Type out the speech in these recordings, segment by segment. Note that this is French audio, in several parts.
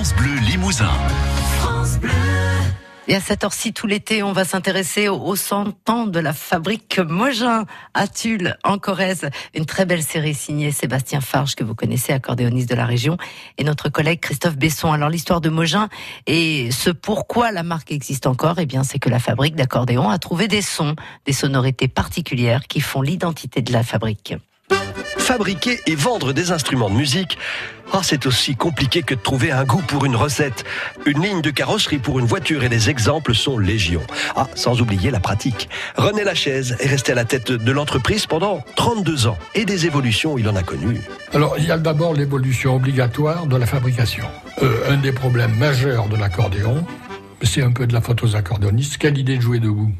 France Bleu Limousin. Et à cette heure-ci, tout l'été, on va s'intéresser aux 100 ans de la fabrique Mogin à Tulle, en Corrèze. Une très belle série signée Sébastien Farge, que vous connaissez, accordéoniste de la région, et notre collègue Christophe Besson. Alors, l'histoire de Mogin et ce pourquoi la marque existe encore, eh bien, c'est que la fabrique d'accordéon a trouvé des sons, des sonorités particulières qui font l'identité de la fabrique. Fabriquer et vendre des instruments de musique, ah, c'est aussi compliqué que de trouver un goût pour une recette. Une ligne de carrosserie pour une voiture et les exemples sont légion. Ah, sans oublier la pratique. René Lachaise est resté à la tête de l'entreprise pendant 32 ans et des évolutions il en a connu. Alors, il y a d'abord l'évolution obligatoire de la fabrication. Euh, un des problèmes majeurs de l'accordéon, c'est un peu de la faute aux accordéonistes. Quelle idée de jouer debout?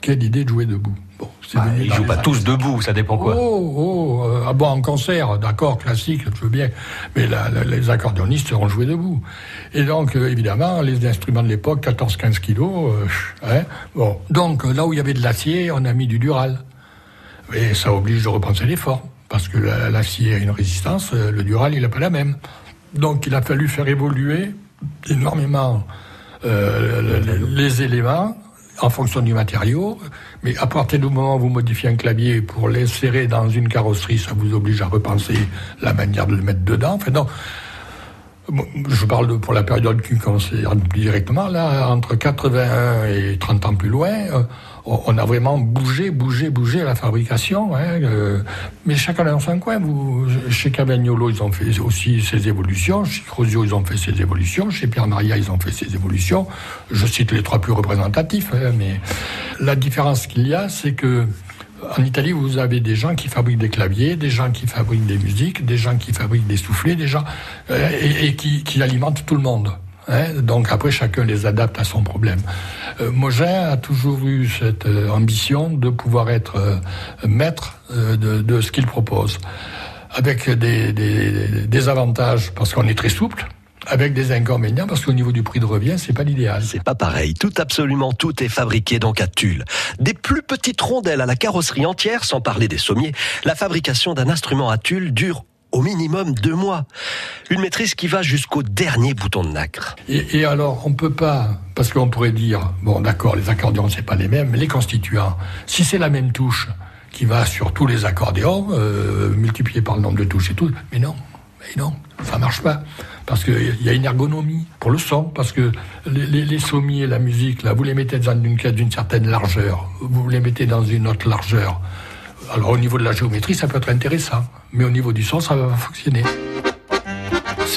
Quelle idée de jouer debout? Bon, bah, ils jouent pas tous debout, ça dépend quoi. Oh, oh, euh, ah bon, en concert, d'accord, classique, je veux bien, mais la, la, les accordéonistes seront joués debout. Et donc, euh, évidemment, les instruments de l'époque, 14-15 kilos, euh, hein, bon. Donc, là où il y avait de l'acier, on a mis du dural. Et ça oblige de repenser les formes, parce que l'acier a une résistance, le dural, il n'a pas la même. Donc, il a fallu faire évoluer énormément euh, les éléments en fonction du matériau. Mais à partir du moment où vous modifiez un clavier pour l'insérer dans une carrosserie, ça vous oblige à repenser la manière de le mettre dedans. Je parle pour la période qui concerne directement, là, entre 81 et 30 ans plus loin, euh, on a vraiment bougé, bougé, bougé la fabrication. Hein, euh, mais chacun dans son coin. Chez Cavagnolo, ils ont fait aussi ses évolutions. Chez Crozio, ils ont fait ses évolutions. Chez Pierre Maria, ils ont fait ses évolutions. Je cite les trois plus représentatifs. Hein, mais la différence qu'il y a, c'est que en Italie, vous avez des gens qui fabriquent des claviers, des gens qui fabriquent des musiques, des gens qui fabriquent des soufflets, des gens euh, et, et qui, qui alimentent tout le monde. Hein, donc après, chacun les adapte à son problème. Euh, Mogin a toujours eu cette euh, ambition de pouvoir être euh, maître euh, de, de, ce qu'il propose, avec des, des, des avantages parce qu'on est très souple. Avec des inconvénients parce qu'au niveau du prix de revient, c'est pas l'idéal. C'est pas pareil. Tout, absolument tout est fabriqué donc à Tulle. Des plus petites rondelles à la carrosserie entière, sans parler des sommiers. La fabrication d'un instrument à Tulle dure au minimum deux mois. Une maîtrise qui va jusqu'au dernier bouton de nacre. Et, et alors, on peut pas, parce qu'on pourrait dire, bon, d'accord, les accordéons, c'est pas les mêmes, mais les constituants, si c'est la même touche qui va sur tous les accordéons, euh, multiplié par le nombre de touches et tout, mais non, mais non, ça marche pas. Parce qu'il y a une ergonomie pour le son, parce que les, les, les sommiers, la musique, là, vous les mettez dans une caisse d'une certaine largeur, vous les mettez dans une autre largeur. Alors au niveau de la géométrie, ça peut être intéressant, mais au niveau du son, ça va fonctionner.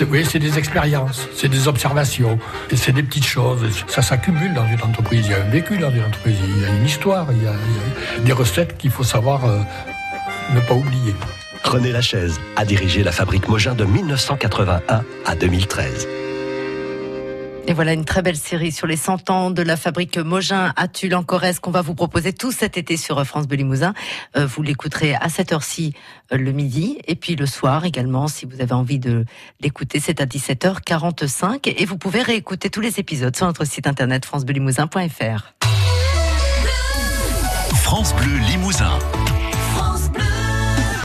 Vous voyez, c'est des expériences, c'est des observations, et c'est des petites choses. Ça s'accumule dans une entreprise. Il y a un vécu dans une entreprise, il y a une histoire, il y a, il y a des recettes qu'il faut savoir euh, ne pas oublier. René Lachaise a dirigé la fabrique Mogin de 1981 à 2013. Et voilà une très belle série sur les 100 ans de la fabrique Mogin à Tulle en Corrèze qu'on va vous proposer tout cet été sur France Bleu Limousin. Euh, vous l'écouterez à cette heure-ci euh, le midi et puis le soir également si vous avez envie de l'écouter, c'est à 17h45 et vous pouvez réécouter tous les épisodes sur notre site internet francebleulimousin.fr. France Bleu Limousin.